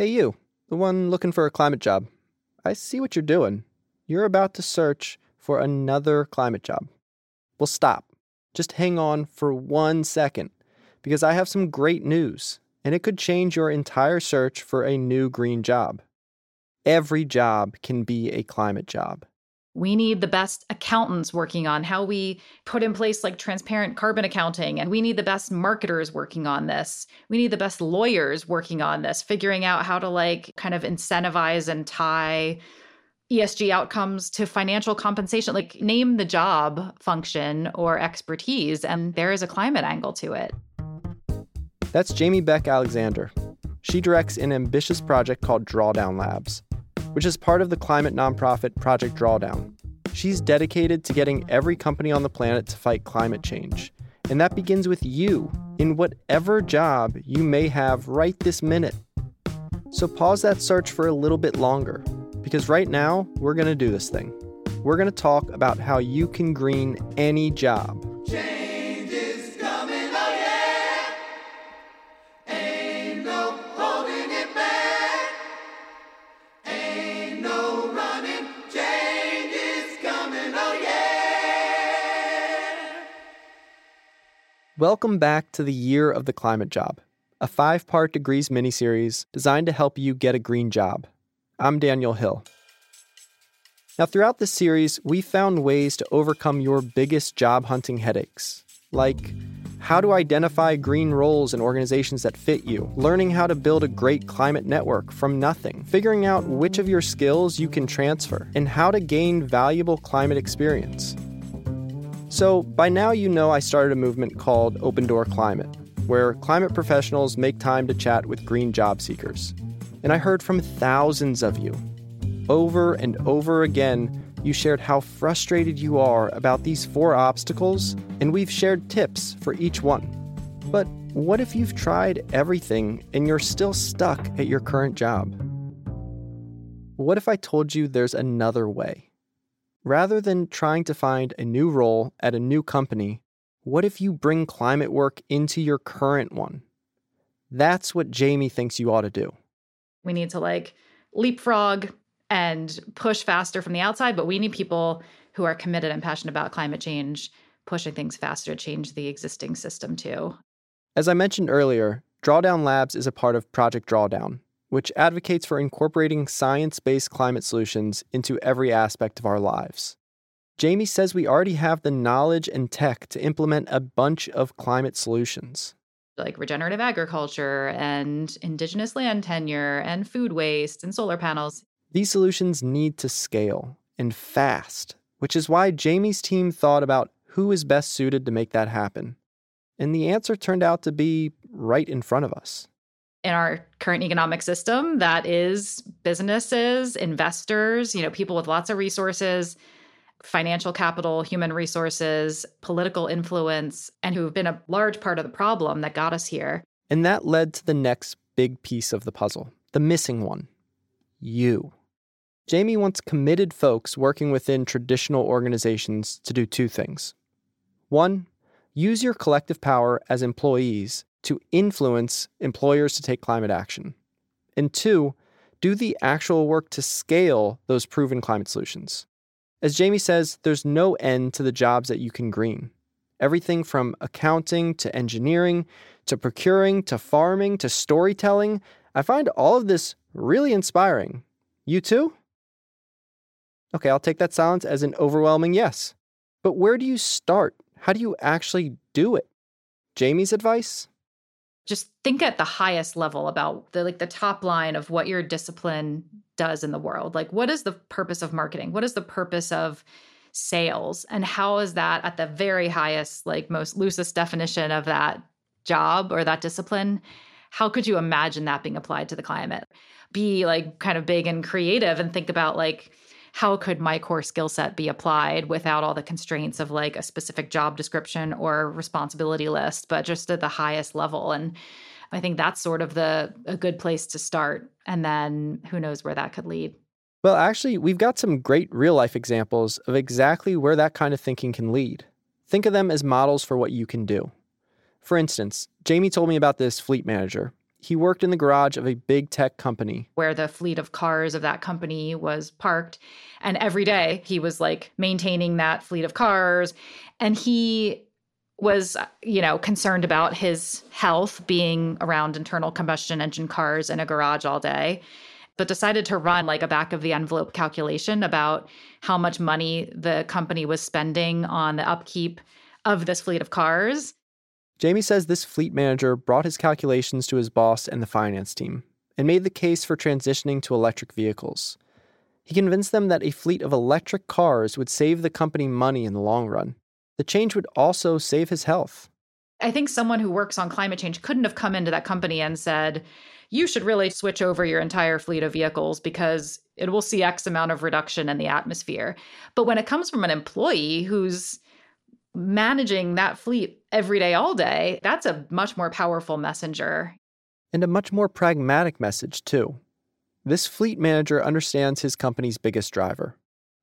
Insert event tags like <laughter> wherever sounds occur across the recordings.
Hey, you, the one looking for a climate job. I see what you're doing. You're about to search for another climate job. Well, stop. Just hang on for one second because I have some great news, and it could change your entire search for a new green job. Every job can be a climate job. We need the best accountants working on how we put in place like transparent carbon accounting. And we need the best marketers working on this. We need the best lawyers working on this, figuring out how to like kind of incentivize and tie ESG outcomes to financial compensation. Like, name the job function or expertise, and there is a climate angle to it. That's Jamie Beck Alexander. She directs an ambitious project called Drawdown Labs which is part of the climate nonprofit Project Drawdown. She's dedicated to getting every company on the planet to fight climate change. And that begins with you in whatever job you may have right this minute. So pause that search for a little bit longer, because right now we're going to do this thing. We're going to talk about how you can green any job. Welcome back to the Year of the Climate Job, a five part degrees miniseries designed to help you get a green job. I'm Daniel Hill. Now, throughout this series, we found ways to overcome your biggest job hunting headaches, like how to identify green roles in organizations that fit you, learning how to build a great climate network from nothing, figuring out which of your skills you can transfer, and how to gain valuable climate experience. So, by now, you know I started a movement called Open Door Climate, where climate professionals make time to chat with green job seekers. And I heard from thousands of you. Over and over again, you shared how frustrated you are about these four obstacles, and we've shared tips for each one. But what if you've tried everything and you're still stuck at your current job? What if I told you there's another way? Rather than trying to find a new role at a new company, what if you bring climate work into your current one? That's what Jamie thinks you ought to do. We need to like leapfrog and push faster from the outside, but we need people who are committed and passionate about climate change, pushing things faster to change the existing system too. As I mentioned earlier, Drawdown Labs is a part of Project Drawdown, which advocates for incorporating science based climate solutions into every aspect of our lives. Jamie says we already have the knowledge and tech to implement a bunch of climate solutions. Like regenerative agriculture and indigenous land tenure and food waste and solar panels. These solutions need to scale and fast, which is why Jamie's team thought about who is best suited to make that happen. And the answer turned out to be right in front of us in our current economic system that is businesses, investors, you know, people with lots of resources, financial capital, human resources, political influence, and who've been a large part of the problem that got us here. And that led to the next big piece of the puzzle, the missing one you. Jamie wants committed folks working within traditional organizations to do two things. One, use your collective power as employees to influence employers to take climate action. And two, do the actual work to scale those proven climate solutions. As Jamie says, there's no end to the jobs that you can green. Everything from accounting to engineering to procuring to farming to storytelling. I find all of this really inspiring. You too? Okay, I'll take that silence as an overwhelming yes. But where do you start? How do you actually do it? Jamie's advice? Just think at the highest level about the like the top line of what your discipline does in the world. Like what is the purpose of marketing? What is the purpose of sales? And how is that at the very highest like most loosest definition of that job or that discipline? How could you imagine that being applied to the climate? Be like kind of big and creative and think about like how could my core skill set be applied without all the constraints of like a specific job description or responsibility list, but just at the highest level. And I think that's sort of the a good place to start. And then who knows where that could lead. Well, actually, we've got some great real life examples of exactly where that kind of thinking can lead. Think of them as models for what you can do. For instance, Jamie told me about this fleet manager he worked in the garage of a big tech company where the fleet of cars of that company was parked. And every day he was like maintaining that fleet of cars. And he was, you know, concerned about his health being around internal combustion engine cars in a garage all day, but decided to run like a back of the envelope calculation about how much money the company was spending on the upkeep of this fleet of cars. Jamie says this fleet manager brought his calculations to his boss and the finance team and made the case for transitioning to electric vehicles. He convinced them that a fleet of electric cars would save the company money in the long run. The change would also save his health. I think someone who works on climate change couldn't have come into that company and said, you should really switch over your entire fleet of vehicles because it will see X amount of reduction in the atmosphere. But when it comes from an employee who's managing that fleet every day, all day, that's a much more powerful messenger. And a much more pragmatic message, too. This fleet manager understands his company's biggest driver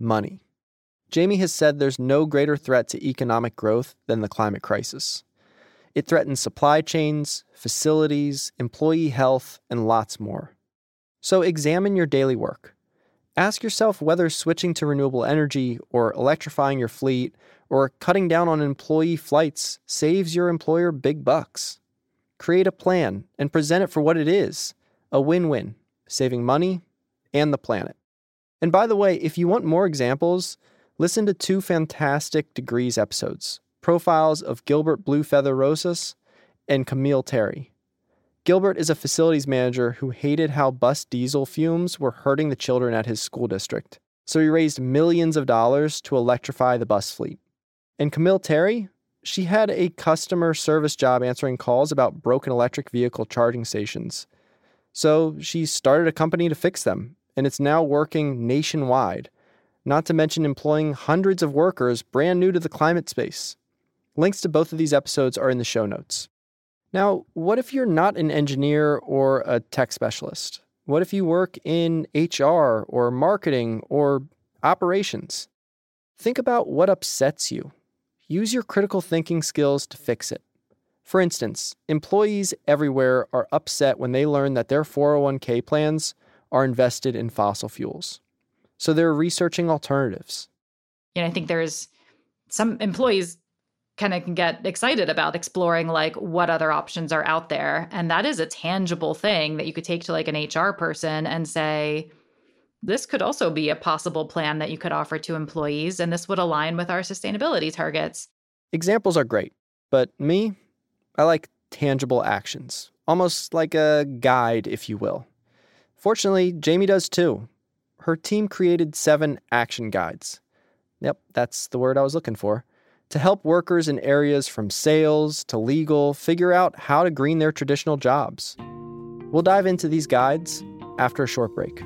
money. Jamie has said there's no greater threat to economic growth than the climate crisis. It threatens supply chains, facilities, employee health, and lots more. So examine your daily work. Ask yourself whether switching to renewable energy, or electrifying your fleet, or cutting down on employee flights saves your employer big bucks. Create a plan and present it for what it is a win win, saving money and the planet. And by the way, if you want more examples, Listen to two fantastic Degrees episodes profiles of Gilbert Bluefeather Rosas and Kameale Terry. Gilbert is a facilities manager who hated how bus diesel fumes were hurting the children at his school district, so he raised millions of dollars to electrify the bus fleet. And Kameale Terry, she had a customer service job answering calls about broken electric vehicle charging stations. So she started a company to fix them, and it's now working nationwide not to mention employing hundreds of workers brand new to the climate space. Links to both of these episodes are in the show notes. Now, what if you're not an engineer or a tech specialist? What if you work in HR or marketing or operations? Think about what upsets you. Use your critical thinking skills to fix it. For instance, employees everywhere are upset when they learn that their 401k plans are invested in fossil fuels. So they're researching alternatives. And I think there's some employees kind of can get excited about exploring like what other options are out there. And that is a tangible thing that you could take to like an HR person and say, this could also be a possible plan that you could offer to employees, and this would align with our sustainability targets. Examples are great, but me, I like tangible actions, almost like a guide, if you will. Fortunately, Jamie does too her team created seven action guides. Yep, that's the word I was looking for. To help workers in areas from sales to legal figure out how to green their traditional jobs. We'll dive into these guides after a short break.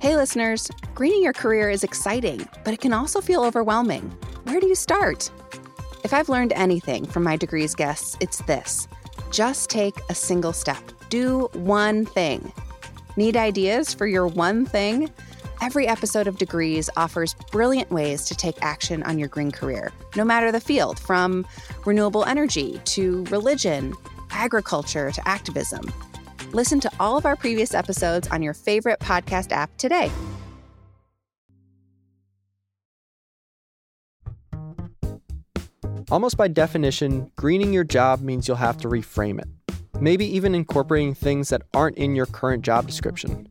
Hey, listeners, greening your career is exciting, but it can also feel overwhelming. Where do you start? If I've learned anything from my degrees guests, it's this just take a single step do one thing. Need ideas for your one thing? Every episode of Degrees offers brilliant ways to take action on your green career, no matter the field, from renewable energy to religion, agriculture to activism. Listen to all of our previous episodes on your favorite podcast app today. Almost by definition, greening your job means you'll have to reframe it maybe even incorporating things that aren't in your current job description.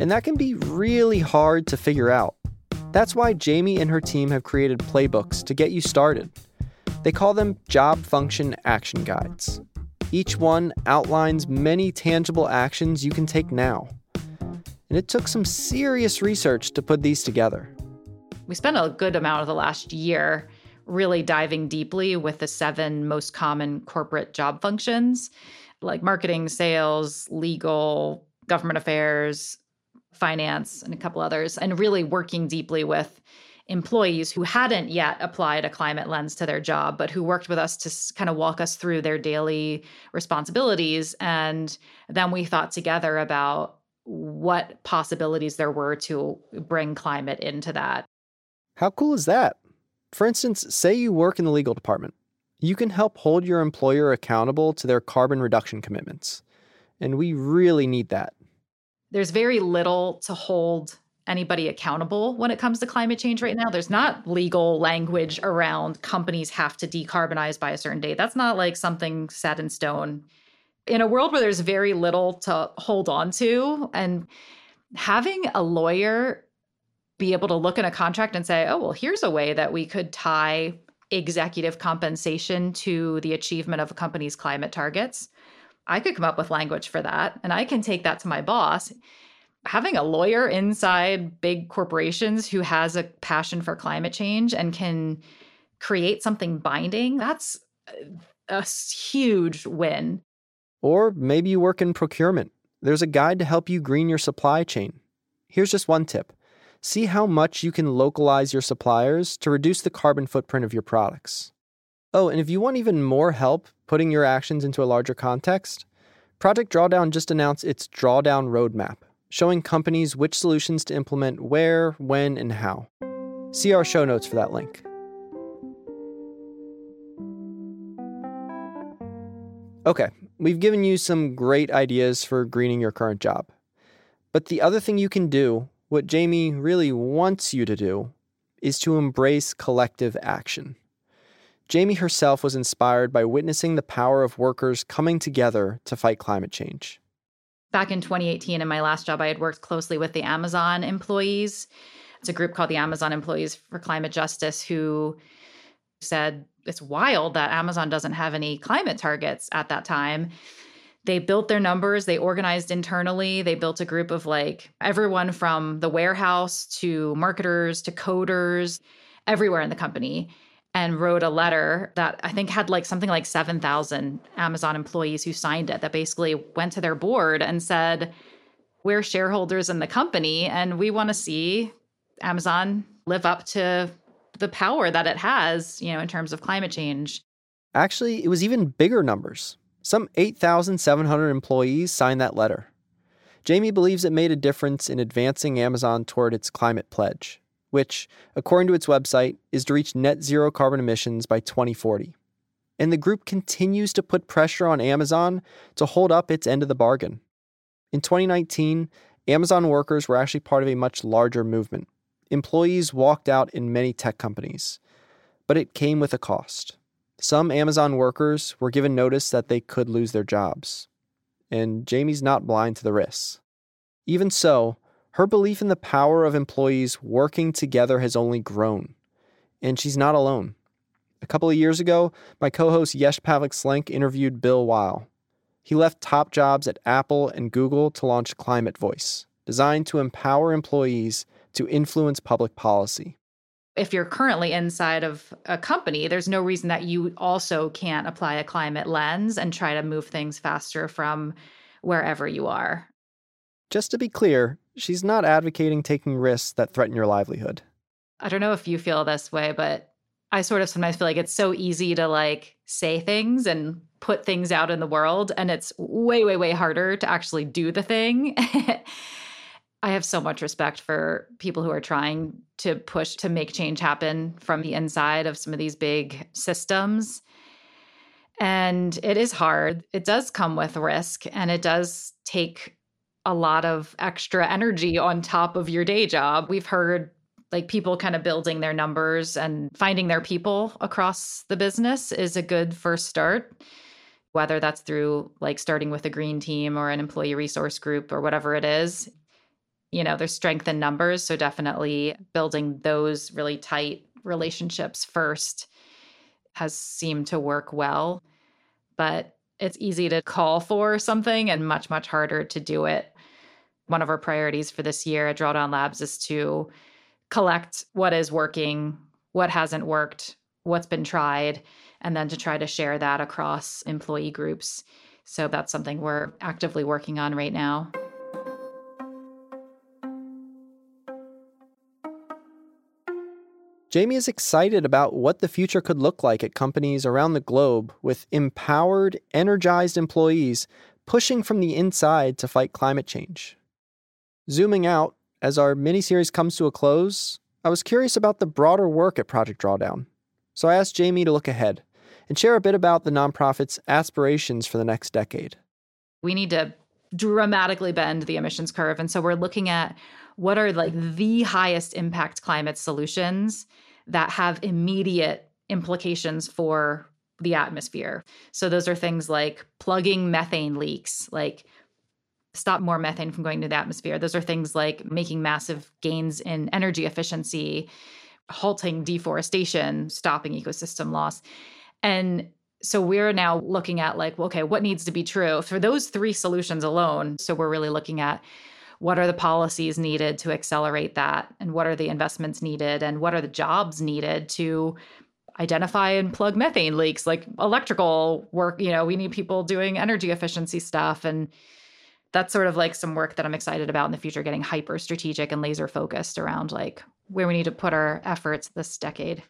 And that can be really hard to figure out. That's why Jamie and her team have created playbooks to get you started. They call them Job Function Action Guides. Each one outlines many tangible actions you can take now. And it took some serious research to put these together. We spent a good amount of the last year really diving deeply with the seven most common corporate job functions like marketing, sales, legal, government affairs, finance, and a couple others, and really working deeply with employees who hadn't yet applied a climate lens to their job, but who worked with us to kind of walk us through their daily responsibilities. And then we thought together about what possibilities there were to bring climate into that. How cool is that? For instance, say you work in the legal department. You can help hold your employer accountable to their carbon reduction commitments. And we really need that. There's very little to hold anybody accountable when it comes to climate change right now. There's not legal language around companies have to decarbonize by a certain date. That's not like something set in stone. In a world where there's very little to hold on to, and having a lawyer be able to look in a contract and say, oh, well, here's a way that we could tie executive compensation to the achievement of a company's climate targets. I could come up with language for that and I can take that to my boss having a lawyer inside big corporations who has a passion for climate change and can create something binding, that's a huge win. Or maybe you work in procurement. There's a guide to help you green your supply chain. Here's just one tip see how much you can localize your suppliers to reduce the carbon footprint of your products. Oh, and if you want even more help putting your actions into a larger context, Project Drawdown just announced its Drawdown Roadmap showing companies which solutions to implement where, when, and how. See our show notes for that link. Okay, we've given you some great ideas for greening your current job. But the other thing you can do, what Jamie really wants you to do, is to embrace collective action. Jamie herself was inspired by witnessing the power of workers coming together to fight climate change. Back in 2018 in my last job i had worked closely with the amazon employees. It's a group called the amazon employees for climate justice who said it's wild that amazon doesn't have any climate targets at that time. They built their numbers they organized internally they built a group of like everyone from the warehouse to marketers to coders everywhere in the company and wrote a letter that I think had like something like 7,000 Amazon employees who signed it that basically went to their board and said, We're shareholders in the company and we want to see Amazon live up to the power that it has, you know, in terms of climate change. Actually, it was even bigger numbers. Some 8,700 employees signed that letter. Jamie believes it made a difference in advancing Amazon toward its climate pledge which, according to its website, is to reach net zero carbon emissions by 2040. And the group continues to put pressure on Amazon to hold up its end of the bargain. In 2019, Amazon workers were actually part of a much larger movement. Employees walked out in many tech companies, but it came with a cost. Some Amazon workers were given notice that they could lose their jobs. And Jamie's not blind to the risks. Even so, her belief in the power of employees working together has only grown, and she's not alone. A couple of years ago, my co host Yesh Pavlik Slenk interviewed Bill Weihl. He left top jobs at Apple and Google to launch Climate Voice, designed to empower employees to influence public policy. If you're currently inside of a company, there's no reason that you also can't apply a climate lens and try to move things faster from wherever you are. Just to be clear, she's not advocating taking risks that threaten your livelihood. I don't know if you feel this way, but I sort of sometimes feel like it's so easy to like say things and put things out in the world, and it's way, way, way harder to actually do the thing. <laughs> I have so much respect for people who are trying to push to make change happen from the inside of some of these big systems. And it is hard. It does come with risk and it does take a lot of extra energy on top of your day job. We've heard like people kind of building their numbers and finding their people across the business is a good first start whether that's through like starting with a green team or an employee resource group or whatever it is you know there's strength in numbers so definitely building those really tight relationships first has seemed to work well but it's easy to call for something and much, much harder to do it. One of our priorities for this year at Drawdown Labs is to collect what is working, what hasn't worked, what's been tried, and then to try to share that across employee groups. So that's something we're actively working on right now. Jamie is excited about what the future could look like at companies around the globe with empowered, energized employees pushing from the inside to fight climate change. Zooming out, as our mini-series comes to a close, I was curious about the broader work at Project Drawdown. So I asked Jamie to look ahead and share a bit about the nonprofit's aspirations for the next decade. We need to dramatically bend the emissions curve. And so we're looking at what are like the highest impact climate solutions that have immediate implications for the atmosphere. So those are things like plugging methane leaks, like stop more methane from going to the atmosphere. Those are things like making massive gains in energy efficiency, halting deforestation, stopping ecosystem loss. And so we're now looking at like, okay, what needs to be true for those three solutions alone? So we're really looking at what are the policies needed to accelerate that and what are the investments needed and what are the jobs needed to identify and plug methane leaks like electrical work you know we need people doing energy efficiency stuff and that's sort of like some work that i'm excited about in the future getting hyper strategic and laser focused around like where we need to put our efforts this decade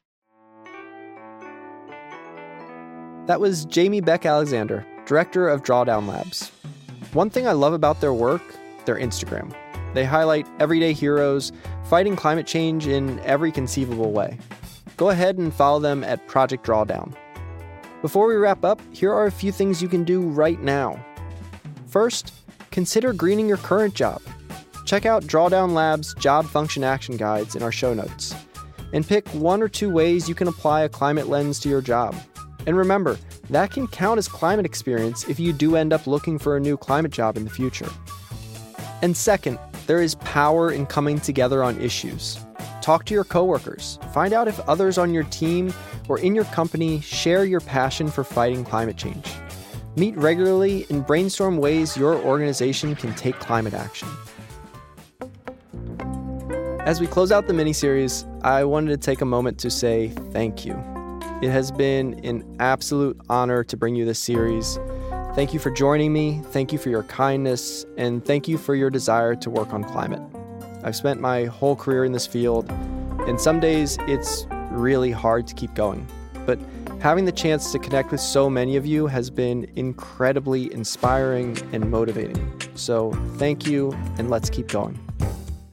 that was jamie beck alexander director of drawdown labs one thing i love about their work their instagram they highlight everyday heroes fighting climate change in every conceivable way go ahead and follow them at Project Drawdown. Before we wrap up, here are a few things you can do right now. First, consider greening your current job. Check out Drawdown Lab's job function action guides in our show notes and pick one or two ways you can apply a climate lens to your job. And remember, that can count as climate experience if you do end up looking for a new climate job in the future. And second, there is power in coming together on issues. Talk to your coworkers. Find out if others on your team or in your company share your passion for fighting climate change. Meet regularly and brainstorm ways your organization can take climate action. As we close out the mini series, I wanted to take a moment to say thank you. It has been an absolute honor to bring you this series. Thank you for joining me, thank you for your kindness, and thank you for your desire to work on climate. I've spent my whole career in this field, and some days it's really hard to keep going. But having the chance to connect with so many of you has been incredibly inspiring and motivating. So thank you, and let's keep going.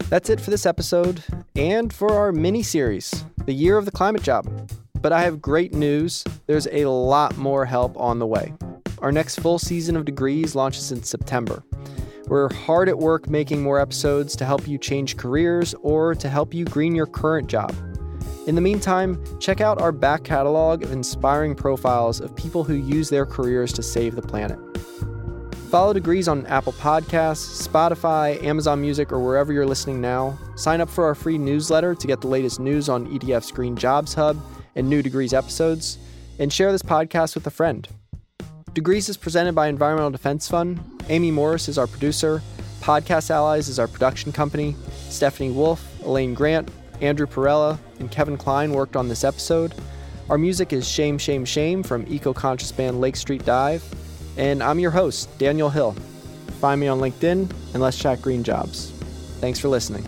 That's it for this episode and for our mini series, The Year of the Climate Job. But I have great news there's a lot more help on the way. Our next full season of Degrees launches in September. We're hard at work making more episodes to help you change careers or to help you green your current job. In the meantime, check out our back catalog of inspiring profiles of people who use their careers to save the planet. Follow Degrees on Apple Podcasts, Spotify, Amazon Music, or wherever you're listening now. Sign up for our free newsletter to get the latest news on EDF's Green Jobs Hub and new Degrees episodes. And share this podcast with a friend. Degrees is presented by Environmental Defense Fund. Amy Morris is our producer. Podcast Allies is our production company. Stephanie Wolf, Elaine Grant, Andrew Perella, and Kevin Klein worked on this episode. Our music is Shame, Shame, Shame from eco conscious band Lake Street Dive. And I'm your host, Daniel Hill. Find me on LinkedIn and let's chat green jobs. Thanks for listening.